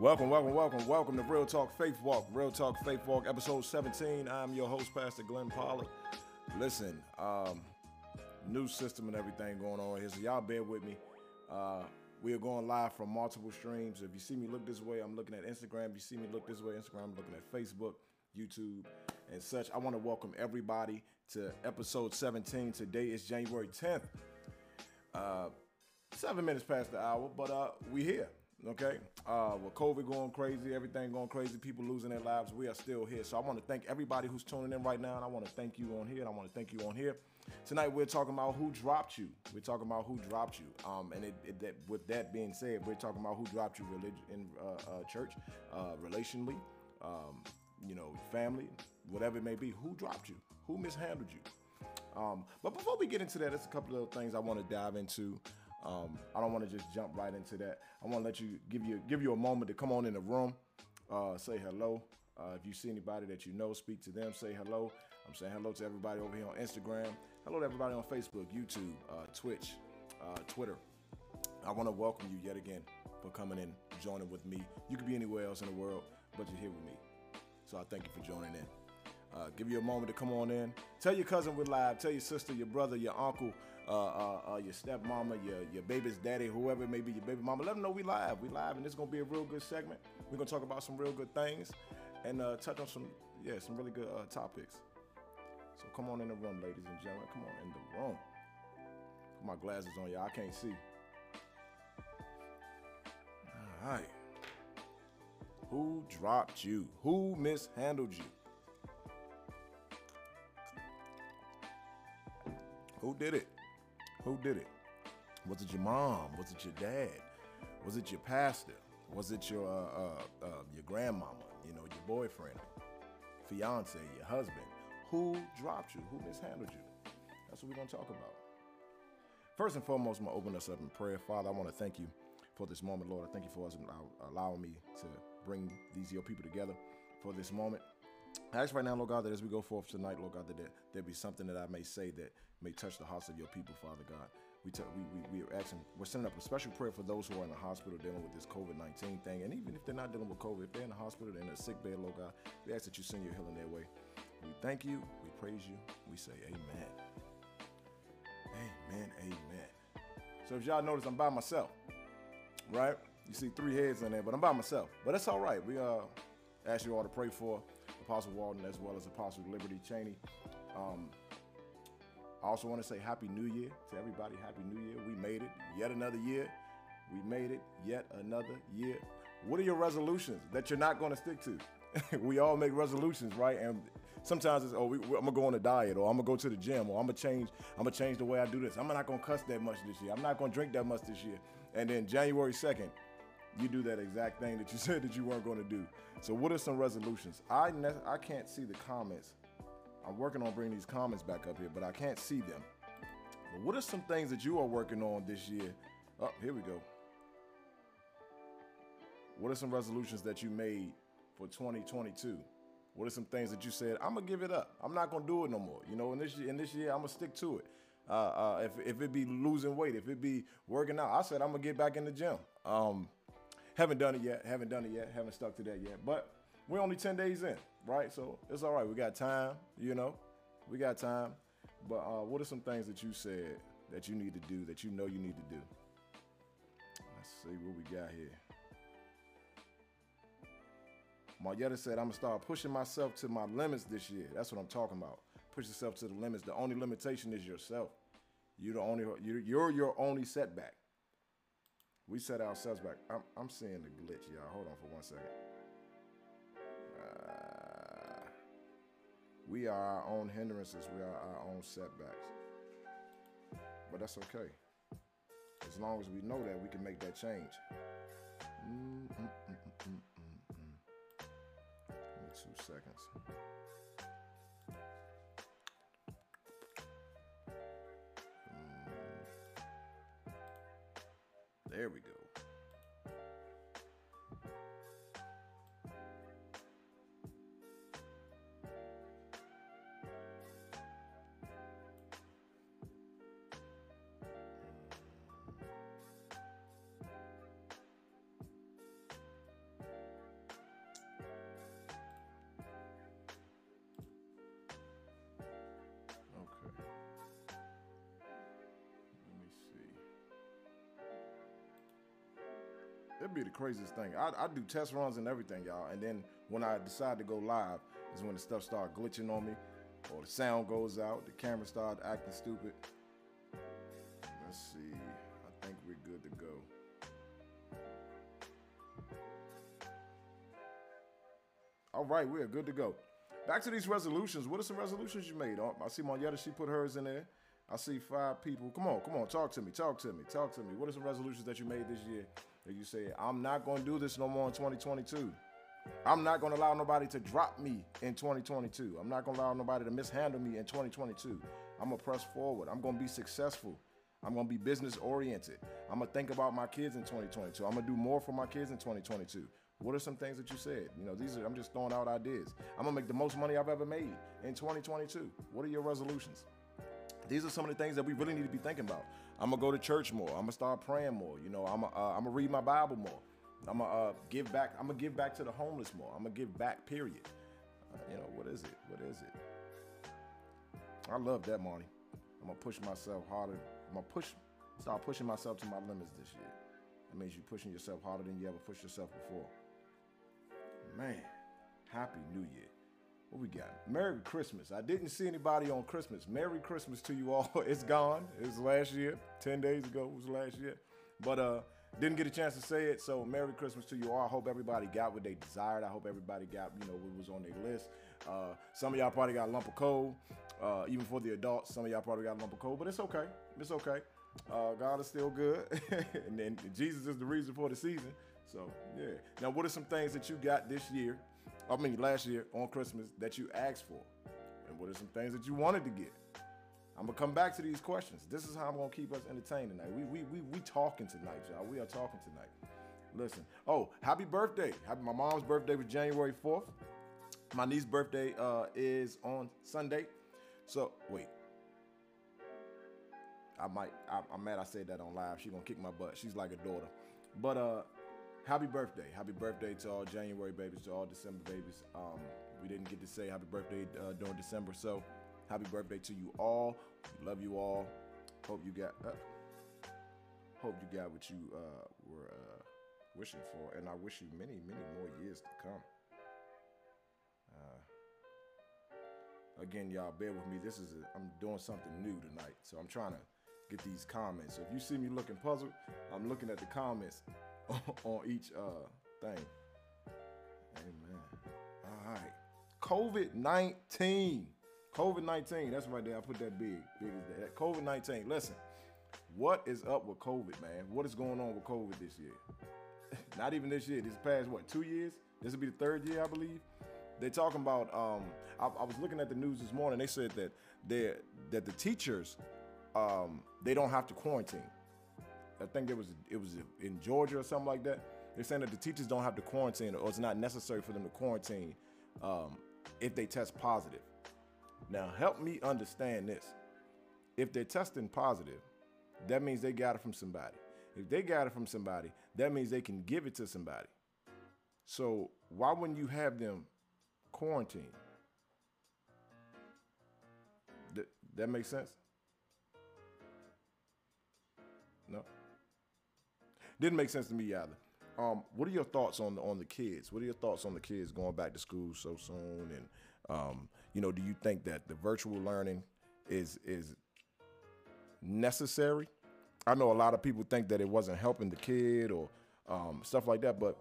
Welcome, welcome, welcome, welcome to Real Talk Faith Walk. Real Talk Faith Walk, episode 17. I'm your host, Pastor Glenn Pollard. Listen, um, new system and everything going on here, so y'all bear with me. Uh, we are going live from multiple streams. If you see me look this way, I'm looking at Instagram. If you see me look this way, Instagram, I'm looking at Facebook, YouTube, and such. I want to welcome everybody to episode 17. Today is January 10th. Uh, seven minutes past the hour, but uh, we here. Okay, uh, with COVID going crazy, everything going crazy, people losing their lives, we are still here. So I want to thank everybody who's tuning in right now, and I want to thank you on here, and I want to thank you on here. Tonight we're talking about who dropped you. We're talking about who dropped you. Um, and it, it, that, with that being said, we're talking about who dropped you religion in uh, uh, church, uh, relationally, um, you know, family, whatever it may be. Who dropped you? Who mishandled you? Um, but before we get into that, there's a couple of things I want to dive into. Um, I don't want to just jump right into that. I want to let you give you give you a moment to come on in the room, uh, say hello. Uh, if you see anybody that you know, speak to them, say hello. I'm saying hello to everybody over here on Instagram. Hello to everybody on Facebook, YouTube, uh, Twitch, uh, Twitter. I want to welcome you yet again for coming in, joining with me. You could be anywhere else in the world, but you're here with me. So I thank you for joining in. Uh, give you a moment to come on in. Tell your cousin we're live. Tell your sister, your brother, your uncle, uh, uh, uh, your stepmama, your your baby's daddy, whoever it may be, your baby mama. Let them know we live. We live, and is gonna be a real good segment. We're gonna talk about some real good things and uh, touch on some yeah some really good uh, topics. So come on in the room, ladies and gentlemen. Come on in the room. Put my glasses on, y'all. I can't see. All right. Who dropped you? Who mishandled you? Who did it? Who did it? Was it your mom? Was it your dad? Was it your pastor? Was it your uh, uh, uh, your grandmama? You know, your boyfriend, fiance, your husband? Who dropped you? Who mishandled you? That's what we're gonna talk about. First and foremost, I'm gonna open us up in prayer. Father, I want to thank you for this moment, Lord. I thank you for us allowing me to bring these your people together for this moment. I ask right now, Lord God, that as we go forth tonight, Lord God, that there, there be something that I may say that may touch the hearts of your people, Father God. We, we, we, we are asking, we're sending up a special prayer for those who are in the hospital dealing with this COVID 19 thing. And even if they're not dealing with COVID, if they're in the hospital, they're in a sick bed, Lord God, we ask that you send your healing their way. We thank you, we praise you, we say amen. Amen, amen. So if y'all notice, I'm by myself, right? You see three heads in there, but I'm by myself. But that's all right. We uh, ask you all to pray for Apostle Walden as well as Apostle Liberty Cheney. Um, I also want to say Happy New Year to everybody. Happy New Year. We made it yet another year. We made it yet another year. What are your resolutions that you're not going to stick to? we all make resolutions, right? And sometimes it's oh, we, I'm gonna go on a diet, or I'm gonna go to the gym, or I'm gonna change. I'm gonna change the way I do this. I'm not gonna cuss that much this year. I'm not gonna drink that much this year. And then January 2nd, you do that exact thing that you said that you weren't going to do. So, what are some resolutions? I ne- I can't see the comments. I'm working on bringing these comments back up here, but I can't see them. But what are some things that you are working on this year? Oh, here we go. What are some resolutions that you made for 2022? What are some things that you said I'm gonna give it up? I'm not gonna do it no more. You know, in this in this year, I'm gonna stick to it. Uh, uh, if if it be losing weight, if it be working out, I said I'm gonna get back in the gym. Um, haven't done it yet. Haven't done it yet. Haven't stuck to that yet. But we're only 10 days in, right? So it's all right. We got time, you know. We got time. But uh, what are some things that you said that you need to do that you know you need to do? Let's see what we got here. Marietta said, I'm gonna start pushing myself to my limits this year. That's what I'm talking about. Push yourself to the limits. The only limitation is yourself. You're the only you're, you're your only setback. We set ourselves back. I'm, I'm seeing the glitch, y'all. Hold on for one second. Uh, we are our own hindrances. We are our own setbacks. But that's okay. As long as we know that, we can make that change. Mm, mm, mm, There we go. That'd be the craziest thing. I, I do test runs and everything, y'all. And then when I decide to go live, is when the stuff start glitching on me, or the sound goes out, the camera start acting stupid. Let's see. I think we're good to go. All right, we're good to go. Back to these resolutions. What are some resolutions you made? Oh, I see Monietta, she put hers in there. I see five people. Come on, come on, talk to me, talk to me, talk to me. What are some resolutions that you made this year you say, I'm not going to do this no more in 2022? I'm not going to allow nobody to drop me in 2022. I'm not going to allow nobody to mishandle me in 2022. I'm going to press forward. I'm going to be successful. I'm going to be business oriented. I'm going to think about my kids in 2022. I'm going to do more for my kids in 2022. What are some things that you said? You know, these are, I'm just throwing out ideas. I'm going to make the most money I've ever made in 2022. What are your resolutions? These are some of the things that we really need to be thinking about. I'm to go to church more. I'm to start praying more. You know, I'm going uh, I'm to read my Bible more. I'm gonna uh, give back. I'm gonna give back to the homeless more. I'm gonna give back. Period. Uh, you know what is it? What is it? I love that, Marty. I'm gonna push myself harder. I'm gonna push, start pushing myself to my limits this year. That means you're pushing yourself harder than you ever pushed yourself before. Man, happy New Year. What we got? Merry Christmas. I didn't see anybody on Christmas. Merry Christmas to you all. It's gone. It was last year. Ten days ago was last year. But uh didn't get a chance to say it, so Merry Christmas to you all. I hope everybody got what they desired. I hope everybody got, you know, what was on their list. Uh, some of y'all probably got a lump of coal. Uh, even for the adults, some of y'all probably got a lump of coal, but it's okay. It's okay. Uh, God is still good, and then Jesus is the reason for the season. So yeah. Now, what are some things that you got this year? I mean, last year on Christmas that you asked for, and what are some things that you wanted to get? I'm gonna come back to these questions. This is how I'm gonna keep us entertained tonight. We we we we talking tonight, y'all. We are talking tonight. Listen. Oh, happy birthday! Happy my mom's birthday was January 4th. My niece's birthday uh, is on Sunday. So wait. I might. I, am mad. I said that on live. She gonna kick my butt. She's like a daughter. But uh, happy birthday! Happy birthday to all January babies, to all December babies. Um, we didn't get to say happy birthday uh, during December, so Happy birthday to you all. Love you all. Hope you got. Uh, hope you got what you uh, were uh, wishing for, and I wish you many, many more years to come. Uh, again, y'all, bear with me. This is a, I'm doing something new tonight, so I'm trying to get these comments. So if you see me looking puzzled, I'm looking at the comments on each uh, thing. Amen. All right. COVID 19. COVID 19, that's right there. I put that big, big as that. COVID 19. Listen, what is up with COVID, man? What is going on with COVID this year? Not even this year. This past, what, two years? This will be the third year, I believe. They're talking about, um, I, I was looking at the news this morning. They said that they that the teachers, um, they don't have to quarantine. I think it was it was in Georgia or something like that. They're saying that the teachers don't have to quarantine, or it's not necessary for them to quarantine um, if they test positive. Now, help me understand this. If they're testing positive, that means they got it from somebody. If they got it from somebody, that means they can give it to somebody. So, why wouldn't you have them quarantine? That, that makes sense? No. Didn't make sense to me either. Um, what are your thoughts on the on the kids? What are your thoughts on the kids going back to school so soon and um, you know, do you think that the virtual learning is is necessary? I know a lot of people think that it wasn't helping the kid or um, stuff like that, but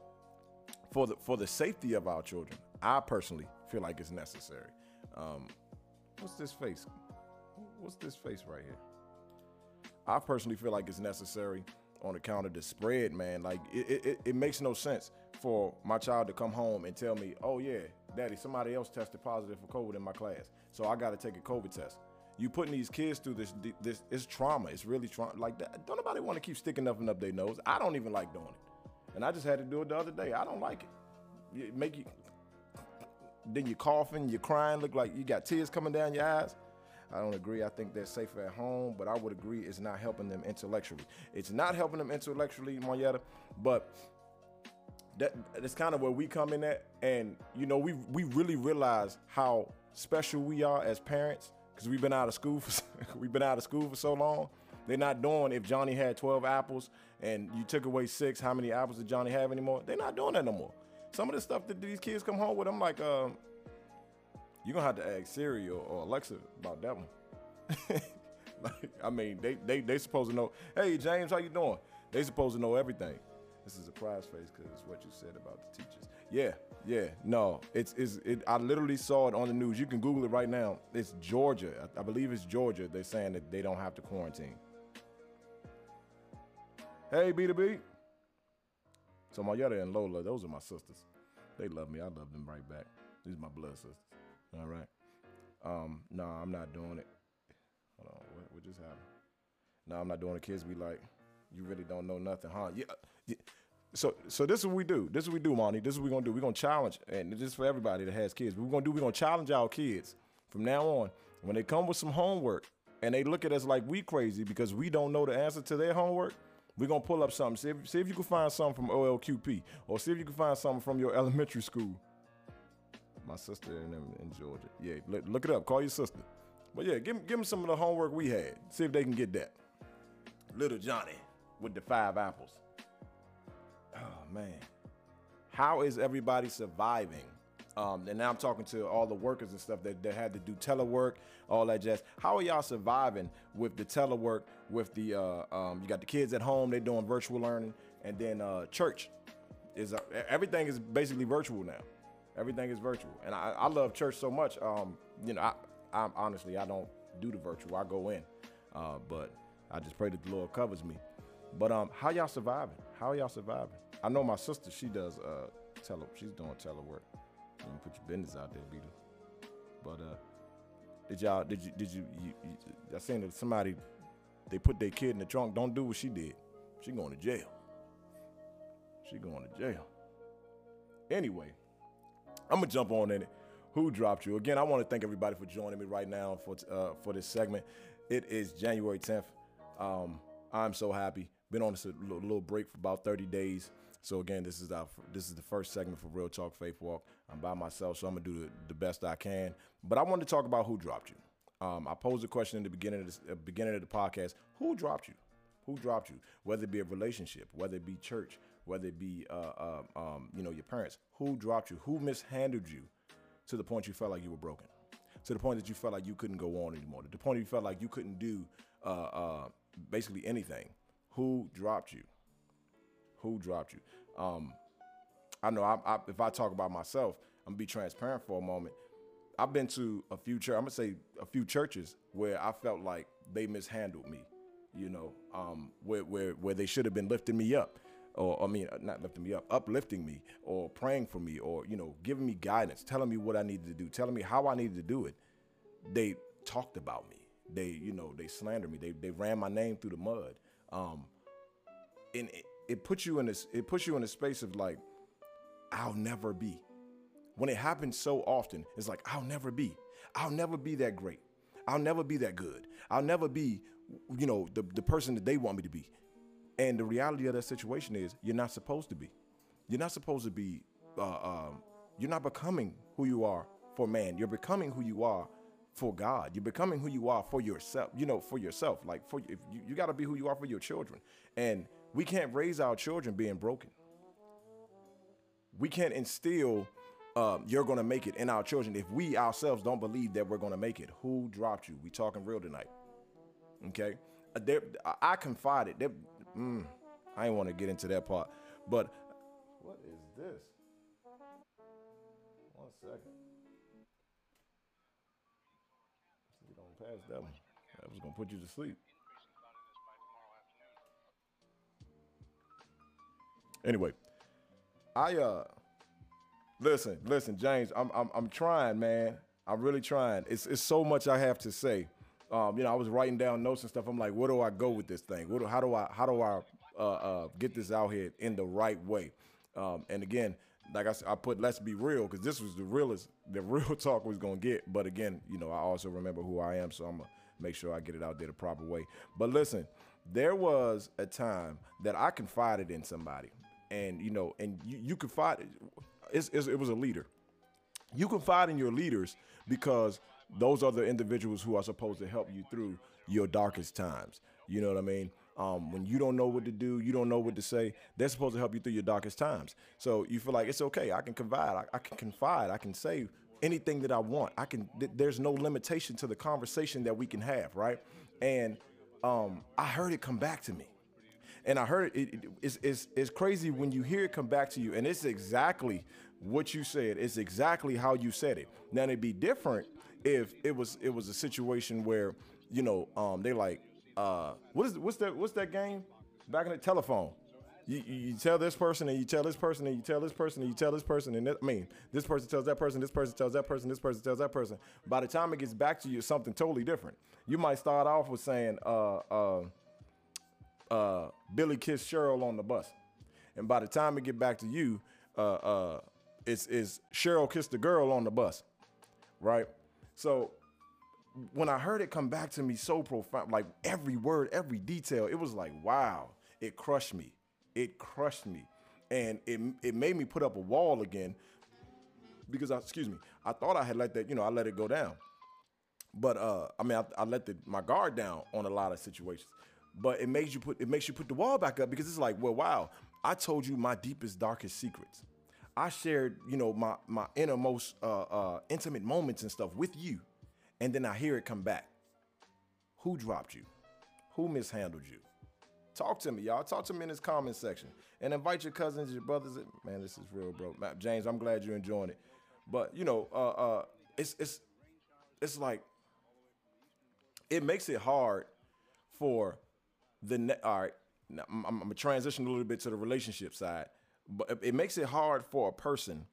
for the for the safety of our children, I personally feel like it's necessary. Um, what's this face? What's this face right here? I personally feel like it's necessary on account of the spread, man. Like it, it, it makes no sense for my child to come home and tell me, "Oh yeah, Daddy, somebody else tested positive for COVID in my class, so I got to take a COVID test." You putting these kids through this, this it's trauma. It's really trauma. Like. Don't nobody want to keep sticking nothing up their nose. I don't even like doing it, and I just had to do it the other day. I don't like it. it make you, then you're coughing, you're crying, look like you got tears coming down your eyes. I don't agree. I think they're safer at home, but I would agree it's not helping them intellectually. It's not helping them intellectually, Marietta, but that that's kind of where we come in at. And you know, we we really realize how special we are as parents because we've been out of school for we've been out of school for so long. They're not doing if Johnny had 12 apples and you took away six, how many apples did Johnny have anymore? They're not doing that no more. Some of the stuff that these kids come home with, I'm like, um, you're gonna have to ask Siri or, or Alexa about that one. like, I mean, they they they supposed to know. Hey, James, how you doing? They supposed to know everything. This is a prize face because it's what you said about the teachers. Yeah, yeah, no, it's it's it. I literally saw it on the news. You can Google it right now. It's Georgia. I, I believe it's Georgia. They're saying that they don't have to quarantine. Hey, B2B. So Mayetta and Lola, those are my sisters. They love me. I love them right back. These are my blood sisters. All right. Um, no, I'm not doing it. Hold on, what, what just happened? No, I'm not doing it. Kids be like, you really don't know nothing, huh? Yeah. yeah. So, so this is what we do. This is what we do, Monty. This is what we're gonna do. We're gonna challenge, and this is for everybody that has kids. We're gonna do. We're gonna challenge our kids from now on. When they come with some homework and they look at us like we crazy because we don't know the answer to their homework, we're gonna pull up something. See if, see if you can find something from OLQP, or see if you can find something from your elementary school. My sister in, in Georgia. Yeah, look, look it up. Call your sister. But yeah, give, give them some of the homework we had. See if they can get that. Little Johnny with the five apples. Oh man, how is everybody surviving? Um, and now I'm talking to all the workers and stuff that, that had to do telework, all that jazz. How are y'all surviving with the telework? With the uh, um, you got the kids at home, they're doing virtual learning, and then uh, church is uh, everything is basically virtual now. Everything is virtual, and I, I love church so much. Um, you know, I, I'm honestly I don't do the virtual. I go in, uh, but I just pray that the Lord covers me. But um, how y'all surviving? How y'all surviving? I know my sister. She does uh tele. She's doing telework. You can put your business out there, Beetle. But uh, did y'all? Did you? Did you? you, you I seen that somebody they put their kid in the trunk. Don't do what she did. She going to jail. She going to jail. Anyway, I'm gonna jump on in it. Who dropped you? Again, I want to thank everybody for joining me right now for uh, for this segment. It is January 10th. Um, I'm so happy. Been on this a little, break for about 30 days. So again, this is our this is the first segment for Real Talk Faith Walk. I'm by myself, so I'm gonna do the, the best I can. But I wanted to talk about who dropped you. Um, I posed a question in the beginning of the uh, beginning of the podcast: Who dropped you? Who dropped you? Whether it be a relationship, whether it be church, whether it be uh, uh, um, you know your parents, who dropped you? Who mishandled you to the point you felt like you were broken? To the point that you felt like you couldn't go on anymore. To the point you felt like you couldn't do uh, uh, basically anything. Who dropped you? Who dropped you? Um, I know I, I, if I talk about myself, I'm gonna be transparent for a moment. I've been to a few church. I'm gonna say a few churches where I felt like they mishandled me. You know, um, where where where they should have been lifting me up, or I mean, not lifting me up, uplifting me, or praying for me, or you know, giving me guidance, telling me what I needed to do, telling me how I needed to do it. They talked about me. They, you know, they slandered me. They they ran my name through the mud. Um, and it, it puts you in this. It puts you in a space of like, I'll never be. When it happens so often, it's like I'll never be. I'll never be that great. I'll never be that good. I'll never be, you know, the, the person that they want me to be. And the reality of that situation is you're not supposed to be. You're not supposed to be, uh, um, you're not becoming who you are for man. You're becoming who you are for God. You're becoming who you are for yourself, you know, for yourself. Like for if you, you got to be who you are for your children. And we can't raise our children being broken. We can't instill um, you're going to make it in our children if we ourselves don't believe that we're going to make it. Who dropped you? We talking real tonight. Okay. Uh, I confided. Mm, I didn't want to get into that part, but what is this? One second. Get on past that one. That was gonna put you to sleep. Anyway, I uh listen, listen, James. I'm I'm I'm trying, man. I'm really trying. It's it's so much I have to say. Um, you know, I was writing down notes and stuff. I'm like, where do I go with this thing? What do, how do I how do I uh, uh, get this out here in the right way? Um, and again, like I said, I put let's be real because this was the realest, the real talk was gonna get. But again, you know, I also remember who I am, so I'm gonna make sure I get it out there the proper way. But listen, there was a time that I confided in somebody and you know, and you, you confide. It's, it's, it was a leader. You confide in your leaders because those are the individuals who are supposed to help you through your darkest times. You know what I mean? Um, when you don't know what to do, you don't know what to say, they're supposed to help you through your darkest times. So you feel like it's okay. I can confide. I, I can confide. I can say anything that I want. I can. Th- there's no limitation to the conversation that we can have, right? And um, I heard it come back to me, and I heard it, it, it's, it's it's crazy when you hear it come back to you, and it's exactly what you said. It's exactly how you said it. Now it'd be different if it was it was a situation where you know um, they like uh, what is what's that what's that game back in the telephone you, you tell this person and you tell this person and you tell this person and you tell this person and this, I mean this person tells that person, this person tells that person, this person tells that person. By the time it gets back to you, it's something totally different. You might start off with saying, uh, uh, uh, Billy kissed Cheryl on the bus, and by the time it get back to you, uh, uh, it's, it's Cheryl kissed the girl on the bus, right? So when I heard it come back to me so profound, like every word, every detail, it was like, wow, it crushed me. It crushed me, and it it made me put up a wall again because I excuse me, I thought I had let that you know I let it go down, but uh I mean I, I let the, my guard down on a lot of situations, but it makes you put it makes you put the wall back up because it's like well wow I told you my deepest darkest secrets. I shared, you know, my my innermost uh, uh, intimate moments and stuff with you, and then I hear it come back. Who dropped you? Who mishandled you? Talk to me, y'all. Talk to me in this comment section. And invite your cousins, your brothers. Man, this is real, bro. James, I'm glad you're enjoying it. But you know, uh, uh, it's it's it's like it makes it hard for the ne- all right. Now, I'm, I'm gonna transition a little bit to the relationship side, but it makes it hard for a person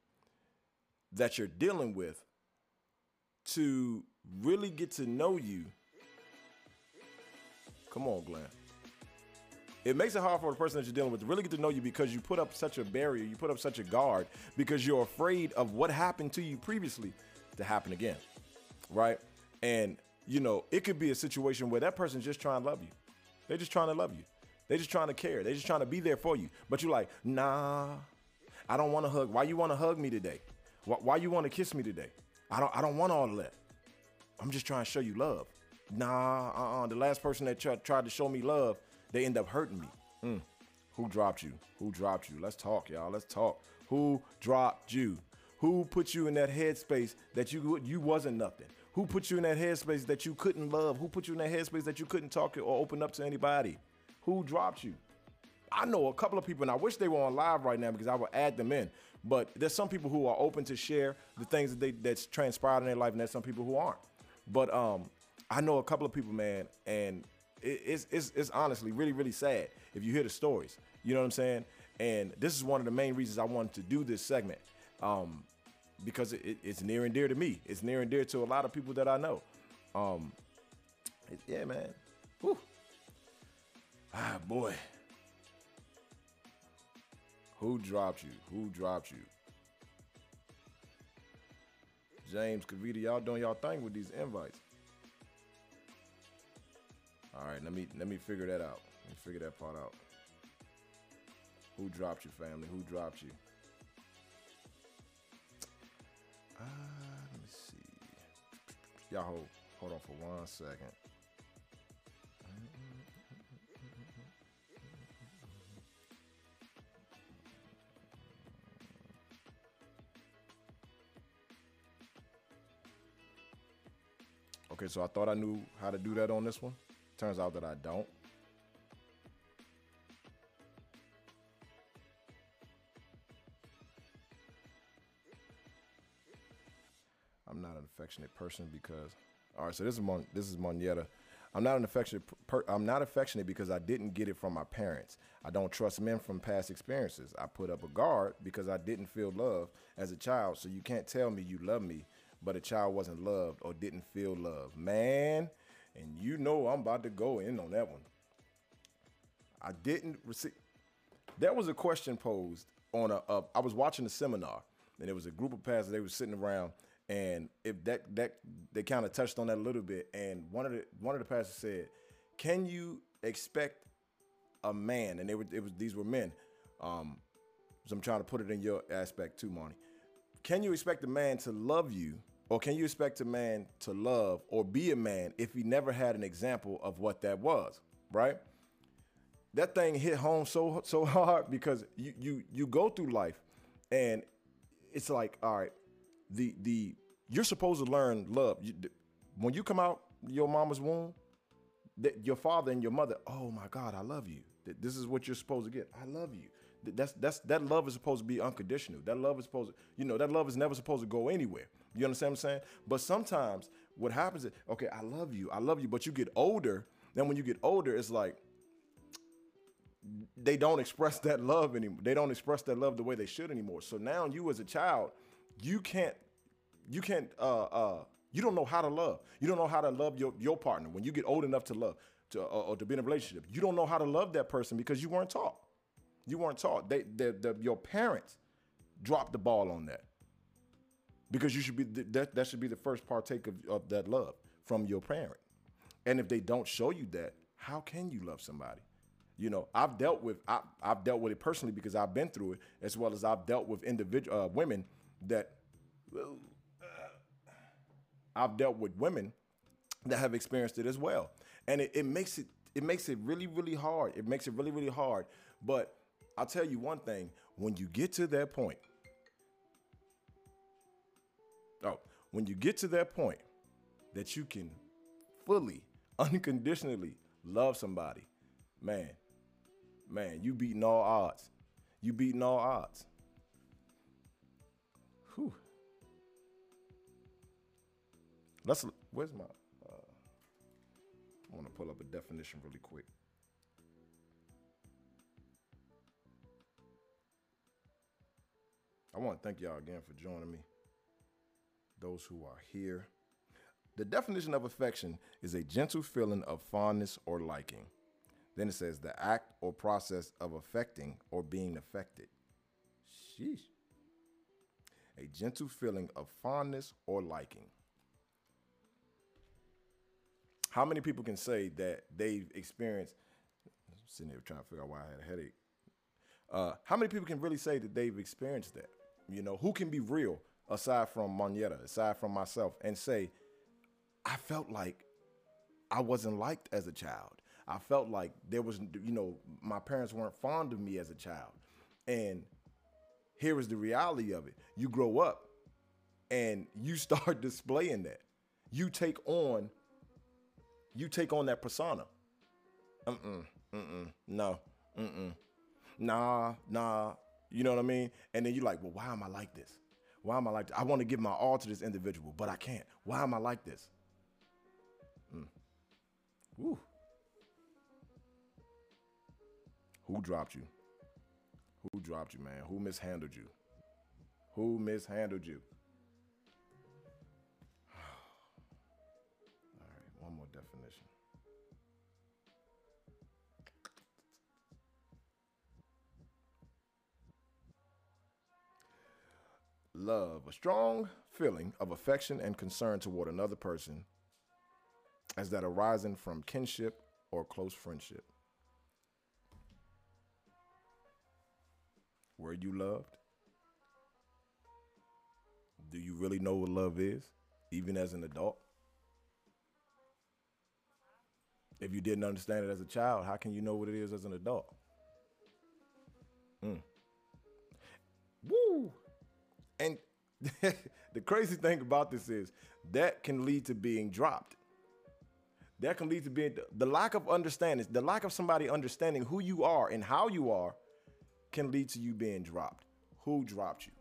that you're dealing with to really get to know you. Come on, Glenn it makes it hard for the person that you're dealing with to really get to know you because you put up such a barrier, you put up such a guard because you're afraid of what happened to you previously to happen again. Right? And you know, it could be a situation where that person's just trying to love you. They're just trying to love you. They're just trying to care. They're just trying to be there for you. But you're like, nah, I don't want to hug. Why you want to hug me today? Why, why you want to kiss me today? I don't. I don't want all of that. I'm just trying to show you love. Nah, uh-uh. The last person that tried, tried to show me love they end up hurting me. Mm. Who dropped you? Who dropped you? Let's talk, y'all. Let's talk. Who dropped you? Who put you in that headspace that you you wasn't nothing? Who put you in that headspace that you couldn't love? Who put you in that headspace that you couldn't talk or open up to anybody? Who dropped you? I know a couple of people, and I wish they were on live right now because I would add them in. But there's some people who are open to share the things that they that's transpired in their life, and there's some people who aren't. But um, I know a couple of people, man, and it's, it's, it's honestly really, really sad if you hear the stories. You know what I'm saying? And this is one of the main reasons I wanted to do this segment um, because it, it, it's near and dear to me. It's near and dear to a lot of people that I know. Um, it, yeah, man. Whew. Ah, boy. Who dropped you? Who dropped you? James, Cavita, y'all doing y'all thing with these invites. All right, let me let me figure that out. Let me figure that part out. Who dropped you, family? Who dropped you? Uh, let me see. Y'all hold hold on for one second. Okay, so I thought I knew how to do that on this one. Turns out that I don't. I'm not an affectionate person because all right, so this is Mon, this is Monietta. I'm not an affectionate per, I'm not affectionate because I didn't get it from my parents. I don't trust men from past experiences. I put up a guard because I didn't feel love as a child. So you can't tell me you love me, but a child wasn't loved or didn't feel love. Man, and you know I'm about to go in on that one. I didn't receive. There was a question posed on a. a I was watching a seminar, and there was a group of pastors. They were sitting around, and if that that they kind of touched on that a little bit. And one of the one of the pastors said, "Can you expect a man?" And they were it was these were men. Um, so I'm trying to put it in your aspect too, Monty. Can you expect a man to love you Or can you expect a man to love or be a man if he never had an example of what that was, right? That thing hit home so so hard because you you you go through life and it's like, all right, the the you're supposed to learn love. You, when you come out your mama's womb, that your father and your mother, oh my God, I love you. This is what you're supposed to get. I love you. That's that's that love is supposed to be unconditional. That love is supposed to, you know, that love is never supposed to go anywhere. You understand what I'm saying? But sometimes what happens is, okay, I love you, I love you, but you get older. Then when you get older, it's like they don't express that love anymore. They don't express that love the way they should anymore. So now you as a child, you can't, you can't, uh, uh, you don't know how to love. You don't know how to love your your partner when you get old enough to love to uh, or to be in a relationship. You don't know how to love that person because you weren't taught. You weren't taught. They, they, the, your parents dropped the ball on that because you should be that that should be the first partake of, of that love from your parent. And if they don't show you that, how can you love somebody? You know, I've dealt with I, have dealt with it personally because I've been through it, as well as I've dealt with individual uh, women that uh, I've dealt with women that have experienced it as well, and it, it makes it it makes it really really hard. It makes it really really hard. But I'll tell you one thing: when you get to that point, when you get to that point that you can fully, unconditionally love somebody, man, man, you beating all odds. You beating all odds. Whew. Let's. Where's my? Uh, I want to pull up a definition really quick. I want to thank y'all again for joining me. Those who are here. The definition of affection is a gentle feeling of fondness or liking. Then it says the act or process of affecting or being affected. Sheesh. A gentle feeling of fondness or liking. How many people can say that they've experienced? I'm sitting here trying to figure out why I had a headache. Uh, how many people can really say that they've experienced that? You know, who can be real aside from Moneta, aside from myself, and say, I felt like I wasn't liked as a child. I felt like there was, you know, my parents weren't fond of me as a child. And here is the reality of it. You grow up and you start displaying that. You take on, you take on that persona. Mm-mm, mm-mm, no, mm-mm. Nah, nah, you know what I mean? And then you're like, well, why am I like this? Why am I like this? I want to give my all to this individual, but I can't. Why am I like this? Mm. Woo. Who dropped you? Who dropped you, man? Who mishandled you? Who mishandled you? Love, a strong feeling of affection and concern toward another person as that arising from kinship or close friendship. Were you loved? Do you really know what love is, even as an adult? If you didn't understand it as a child, how can you know what it is as an adult? Mm. Woo! And the crazy thing about this is that can lead to being dropped. That can lead to being the lack of understanding, the lack of somebody understanding who you are and how you are can lead to you being dropped. Who dropped you?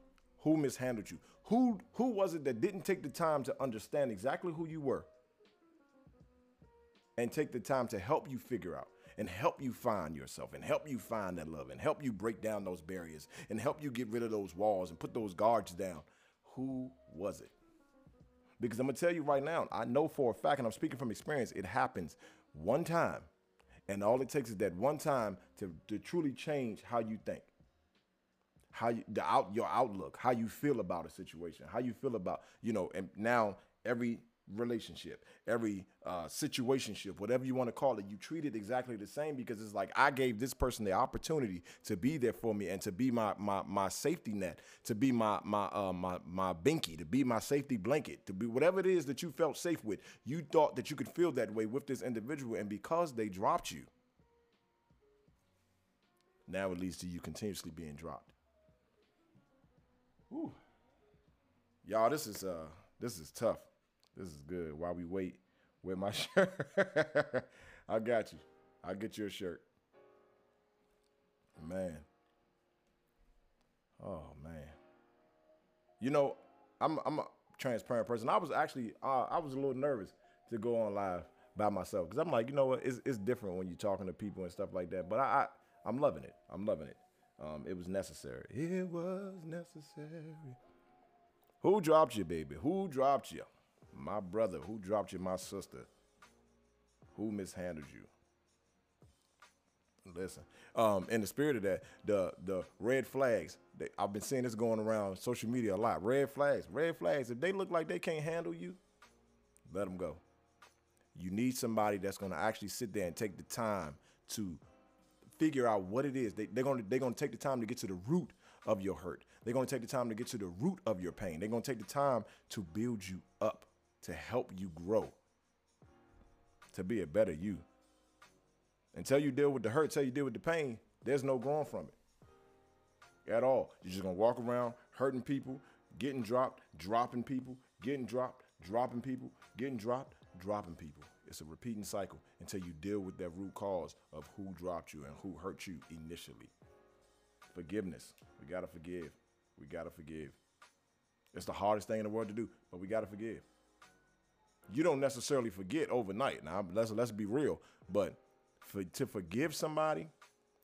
Who mishandled you? Who who was it that didn't take the time to understand exactly who you were? And take the time to help you figure out and help you find yourself and help you find that love and help you break down those barriers and help you get rid of those walls and put those guards down. Who was it? Because I'm gonna tell you right now, I know for a fact, and I'm speaking from experience, it happens one time and all it takes is that one time to, to truly change how you think, how you, the out your outlook, how you feel about a situation, how you feel about, you know, and now every relationship, every uh, situationship, whatever you want to call it, you treat it exactly the same because it's like I gave this person the opportunity to be there for me and to be my my my safety net, to be my my uh, my my binky, to be my safety blanket, to be whatever it is that you felt safe with. You thought that you could feel that way with this individual, and because they dropped you, now it leads to you continuously being dropped. Whew. Y'all, this is uh this is tough. This is good. While we wait, with my shirt. I got you. I'll get you a shirt. Man. Oh man. You know, I'm I'm a transparent person. I was actually uh, I was a little nervous to go on live by myself because I'm like, you know what? It's it's different when you're talking to people and stuff like that. But I, I am loving it. I'm loving it. Um, it was necessary. It was necessary. Who dropped you, baby? Who dropped you? My brother, who dropped you, my sister, who mishandled you. Listen, um, in the spirit of that, the the red flags. They, I've been seeing this going around social media a lot. Red flags, red flags. If they look like they can't handle you, let them go. You need somebody that's going to actually sit there and take the time to figure out what it is. They, they're going to they're going to take the time to get to the root of your hurt. They're going to take the time to get to the root of your pain. They're going to take the time to build you up to help you grow, to be a better you. Until you deal with the hurt, until you deal with the pain, there's no growing from it at all. You're just gonna walk around hurting people, getting dropped, dropping people, getting dropped, dropping people, getting dropped, dropping people. It's a repeating cycle until you deal with that root cause of who dropped you and who hurt you initially. Forgiveness. We gotta forgive. We gotta forgive. It's the hardest thing in the world to do, but we gotta forgive you don't necessarily forget overnight. Now let's let's be real, but for to forgive somebody,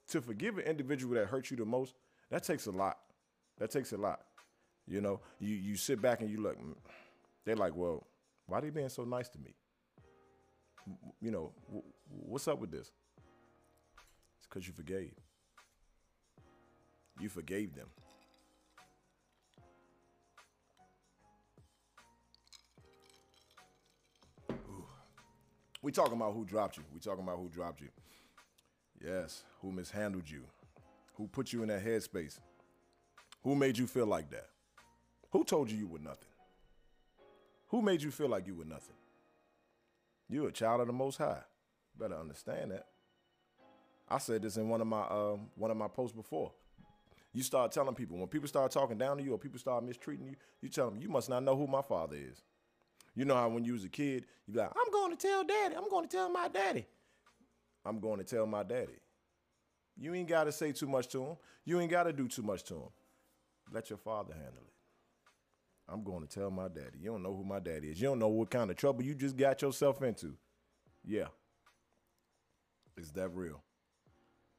to forgive an individual that hurt you the most, that takes a lot. That takes a lot. You know, you you sit back and you look. Mm, they're like, well, why are they being so nice to me? You know, what's up with this? It's because you forgave. You forgave them. We talking about who dropped you. We talking about who dropped you. Yes, who mishandled you, who put you in that headspace, who made you feel like that, who told you you were nothing, who made you feel like you were nothing. You're a child of the Most High. Better understand that. I said this in one of my um, one of my posts before. You start telling people when people start talking down to you or people start mistreating you, you tell them you must not know who my father is. You know how when you was a kid, you be like, I'm going to tell daddy. I'm going to tell my daddy. I'm going to tell my daddy. You ain't got to say too much to him. You ain't got to do too much to him. Let your father handle it. I'm going to tell my daddy. You don't know who my daddy is. You don't know what kind of trouble you just got yourself into. Yeah. Is that real?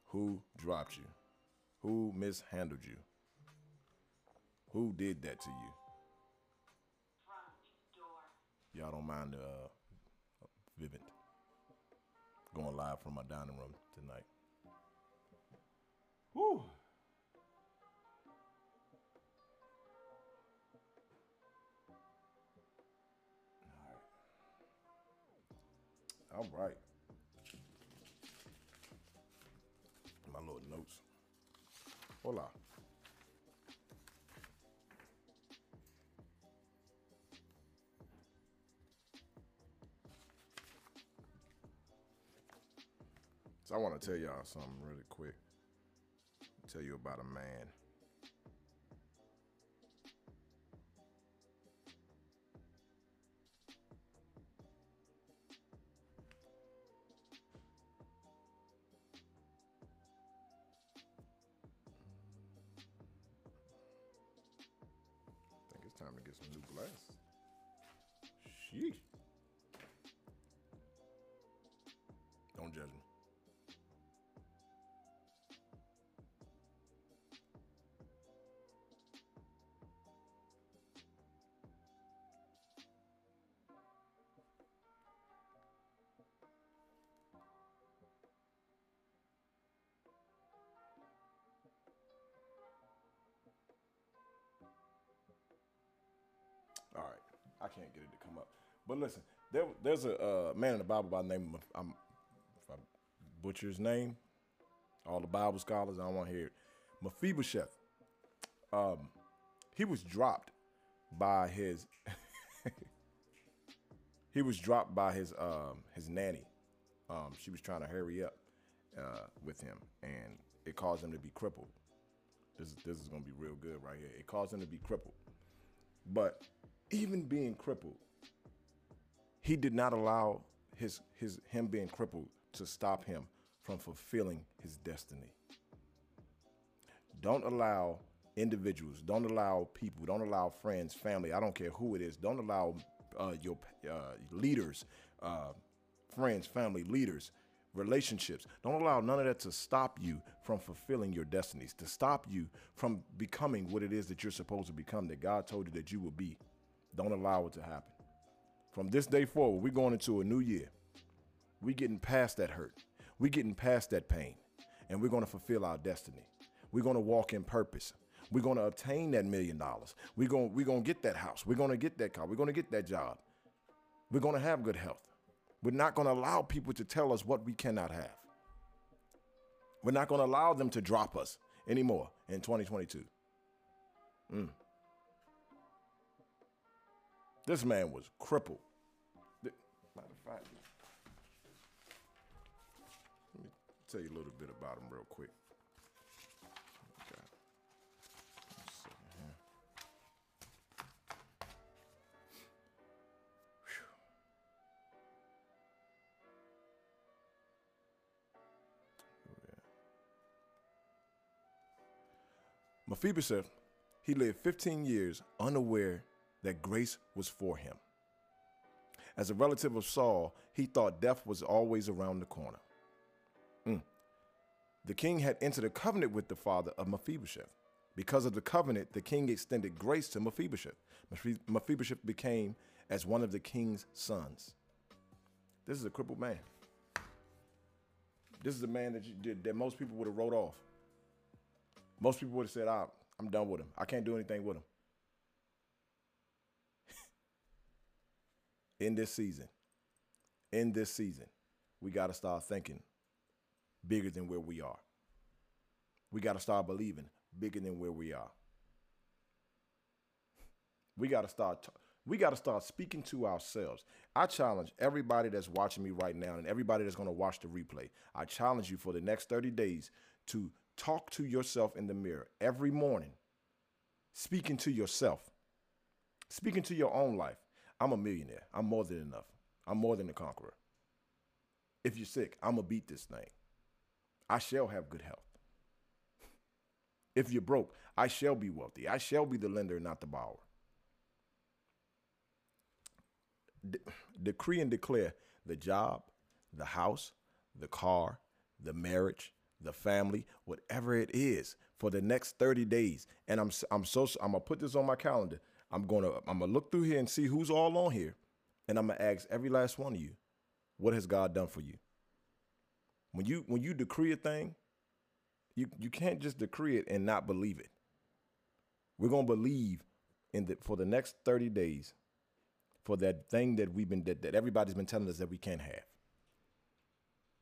Who dropped you? Who mishandled you? Who did that to you? Y'all don't mind uh, Vivint going live from my dining room tonight. Right. All right. My little notes. Hola. I want to tell y'all something really quick. Tell you about a man. I think it's time to get some new glasses. Sheesh. Can't get it to come up. But listen, there, there's a uh, man in the Bible by the name of I'm, if I butcher his name, all the Bible scholars, I don't want to hear it. Mephibosheth. Um, he was dropped by his. he was dropped by his um his nanny. Um, she was trying to hurry up uh, with him, and it caused him to be crippled. This is this is gonna be real good right here. It caused him to be crippled, but even being crippled, he did not allow his his him being crippled to stop him from fulfilling his destiny. Don't allow individuals, don't allow people, don't allow friends, family, I don't care who it is, don't allow uh, your uh, leaders, uh, friends, family, leaders, relationships. Don't allow none of that to stop you from fulfilling your destinies, to stop you from becoming what it is that you're supposed to become, that God told you that you will be. Don't allow it to happen. From this day forward, we're going into a new year. We're getting past that hurt. We're getting past that pain. And we're going to fulfill our destiny. We're going to walk in purpose. We're going to obtain that million dollars. We're going, we're going to get that house. We're going to get that car. We're going to get that job. We're going to have good health. We're not going to allow people to tell us what we cannot have. We're not going to allow them to drop us anymore in 2022. Mm. This man was crippled. Matter of fact, let me tell you a little bit about him real quick. Mephibosheth, he lived 15 years unaware that grace was for him. As a relative of Saul, he thought death was always around the corner. Mm. The king had entered a covenant with the father of Mephibosheth. Because of the covenant, the king extended grace to Mephibosheth. Mephibosheth became as one of the king's sons. This is a crippled man. This is a man that, you, that most people would have wrote off. Most people would have said, ah, I'm done with him. I can't do anything with him. In this season, in this season, we got to start thinking bigger than where we are. We got to start believing bigger than where we are. We got to start. T- we got to start speaking to ourselves. I challenge everybody that's watching me right now and everybody that's going to watch the replay. I challenge you for the next 30 days to Talk to yourself in the mirror every morning, speaking to yourself, speaking to your own life. I'm a millionaire. I'm more than enough. I'm more than a conqueror. If you're sick, I'm going to beat this thing. I shall have good health. If you're broke, I shall be wealthy. I shall be the lender, not the borrower. De- decree and declare the job, the house, the car, the marriage, the family, whatever it is, for the next 30 days. And I'm I'm so I'm gonna put this on my calendar. I'm gonna I'm gonna look through here and see who's all on here, and I'm gonna ask every last one of you, what has God done for you? When you when you decree a thing, you you can't just decree it and not believe it. We're gonna believe in the for the next 30 days for that thing that we've been that, that everybody's been telling us that we can't have.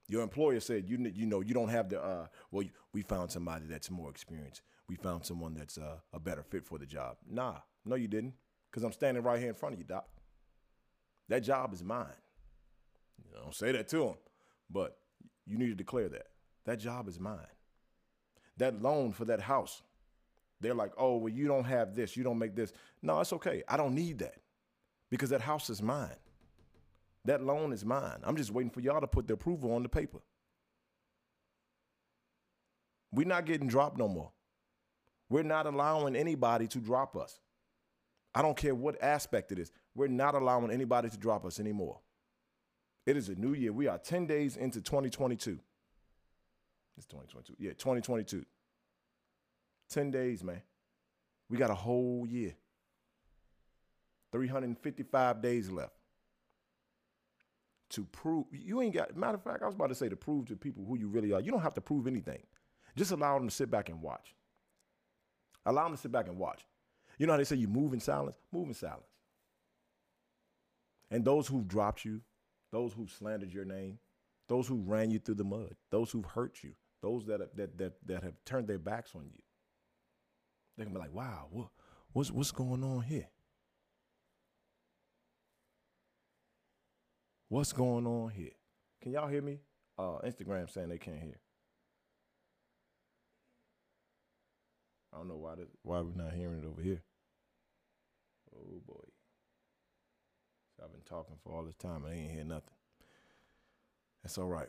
Your employer said you you know you don't have the uh well we found somebody that's more experienced. We found someone that's uh, a better fit for the job. Nah, no you didn't, because I'm standing right here in front of you, doc. That job is mine. You don't say that to him, but you need to declare that that job is mine. That loan for that house, they're like, oh well you don't have this, you don't make this. No, it's okay. I don't need that because that house is mine. That loan is mine. I'm just waiting for y'all to put the approval on the paper. We're not getting dropped no more. We're not allowing anybody to drop us. I don't care what aspect it is. We're not allowing anybody to drop us anymore. It is a new year. We are 10 days into 2022. It's 2022. Yeah, 2022. 10 days, man. We got a whole year. 355 days left to prove you ain't got matter of fact, I was about to say to prove to people who you really are. You don't have to prove anything. Just allow them to sit back and watch. Allow them to sit back and watch. You know how they say you move in silence? Move in silence. And those who've dropped you, those who've slandered your name, those who ran you through the mud, those who've hurt you, those that that that that have turned their backs on you. They can be like, "Wow, what, what's what's going on here? What's going on here? Can y'all hear me? Uh, Instagram saying they can't hear. I don't know why this, why we're not hearing it over here. Oh boy. So I've been talking for all this time and I ain't hear nothing. That's all right.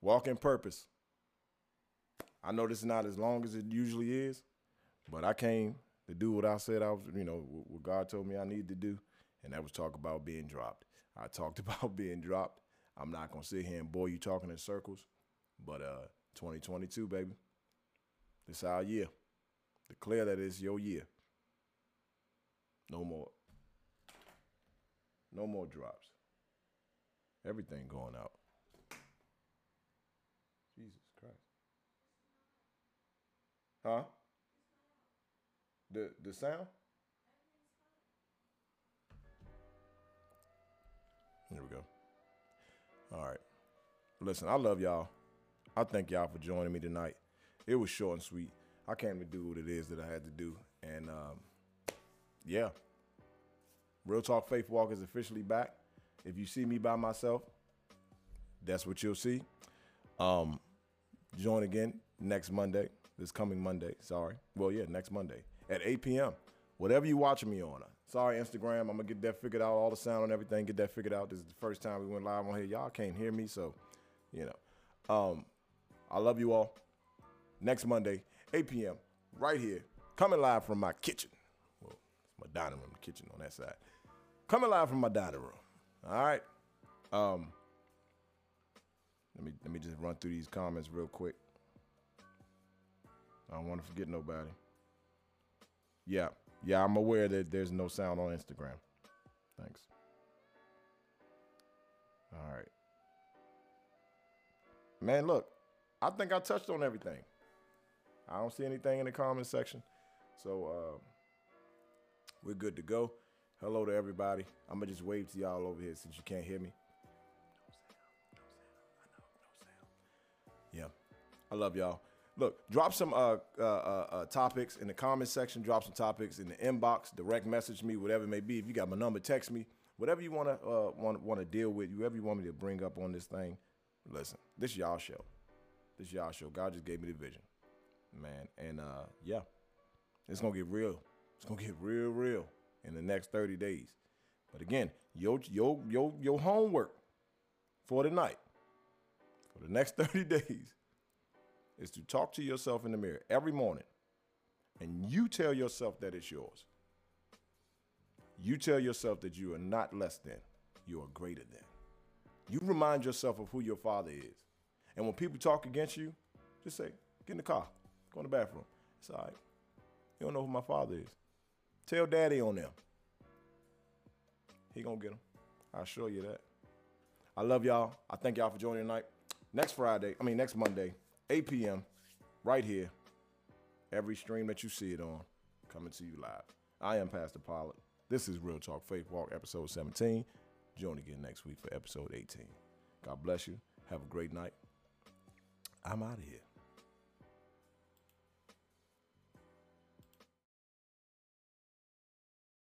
Walk in purpose. I know this is not as long as it usually is, but I came to do what I said I was, you know, what God told me I needed to do, and that was talk about being dropped. I talked about being dropped. I'm not gonna sit here and bore you talking in circles, but uh, 2022, baby, this our year. Declare that it's your year. No more. No more drops. Everything going out. Jesus Christ. Huh? The the sound? Here we go. All right. Listen, I love y'all. I thank y'all for joining me tonight. It was short and sweet. I came to do what it is that I had to do. And um, yeah. Real Talk Faith Walk is officially back. If you see me by myself, that's what you'll see. Um, join again next Monday, this coming Monday. Sorry. Well, yeah, next Monday at 8 p.m. Whatever you watching me on. Sorry, Instagram. I'm gonna get that figured out. All the sound and everything. Get that figured out. This is the first time we went live on here. Y'all can't hear me, so you know. Um, I love you all. Next Monday, 8 p.m. Right here, coming live from my kitchen. Well, it's my dining room, kitchen on that side. Coming live from my dining room. All right. Um, let me let me just run through these comments real quick. I don't want to forget nobody. Yeah, yeah, I'm aware that there's no sound on Instagram. Thanks. All right. Man, look, I think I touched on everything. I don't see anything in the comment section. So uh, we're good to go. Hello to everybody. I'm to just wave to y'all over here since you can't hear me. Yeah. I love y'all. Look, drop some uh, uh, uh, uh, topics in the comment section. Drop some topics in the inbox. Direct message me, whatever it may be. If you got my number, text me. Whatever you uh, want want to deal with, whoever you want me to bring up on this thing. Listen, this y'all show. This y'all show. God just gave me the vision, man. And uh, yeah, it's gonna get real. It's gonna get real, real in the next 30 days. But again, your your your your homework for tonight, for the next 30 days is to talk to yourself in the mirror every morning and you tell yourself that it's yours. You tell yourself that you are not less than, you are greater than. You remind yourself of who your father is. And when people talk against you, just say, get in the car, go in the bathroom. It's all right. You don't know who my father is. Tell daddy on them. He gonna get them. I'll show you that. I love y'all. I thank y'all for joining tonight. Next Friday, I mean next Monday, 8 p.m. right here. Every stream that you see it on, coming to you live. I am Pastor Pollard. This is Real Talk Faith Walk, episode 17. Join again next week for episode 18. God bless you. Have a great night. I'm out of here.